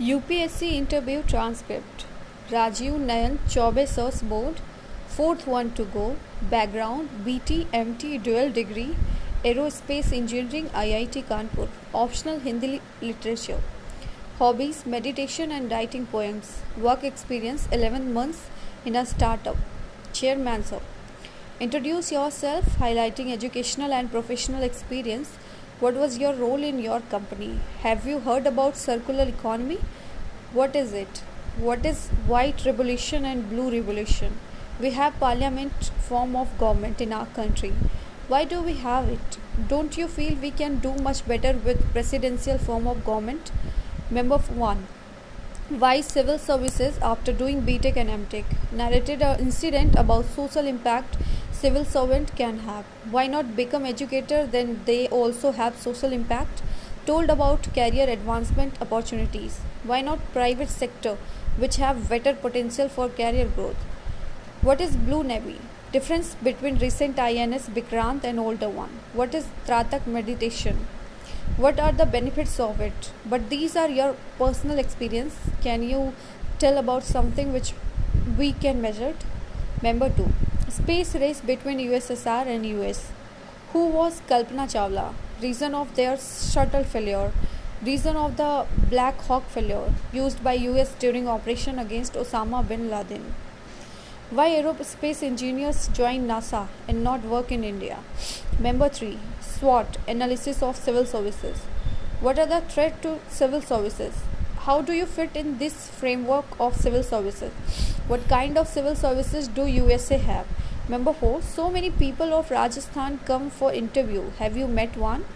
UPSC interview transcript. Rajiv Nayan Choubey sir's board, fourth one to go, background B T M T dual degree, aerospace engineering, IIT Kanpur. Optional Hindi literature. Hobbies, meditation and writing poems. Work experience 11 months in a startup. Chairman sir. Introduce yourself highlighting educational and professional experience what was your role in your company? Have you heard about circular economy? What is it? What is white revolution and blue revolution? We have parliament form of government in our country. Why do we have it? Don't you feel we can do much better with presidential form of government? Member 1 why civil services after doing BTech and MTech narrated an incident about social impact civil servant can have. Why not become educator? Then they also have social impact. Told about career advancement opportunities. Why not private sector which have better potential for career growth? What is blue navy? Difference between recent ins vikrant and older one. What is tratak meditation? What are the benefits of it? But these are your personal experience. Can you tell about something which we can measure member 2 space race between ussr and us who was kalpana chawla reason of their shuttle failure reason of the black hawk failure used by us during operation against osama bin laden why aerospace engineers join nasa and not work in india member 3 SWOT analysis of civil services. What are the threats to civil services? How do you fit in this framework of civil services? What kind of civil services do USA have? Number 4 So many people of Rajasthan come for interview. Have you met one?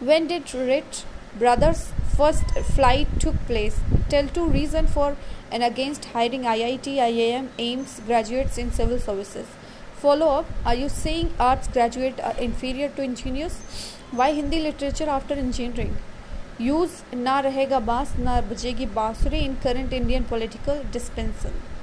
When did Wright brothers first flight took place? Tell two reason for and against hiring IIT, IIM, AIIMS graduates in civil services. Follow up Are you saying arts graduate are inferior to engineers? Why Hindi literature after engineering? Use na rahega baas na bajegi bansuri in current Indian political dispensation.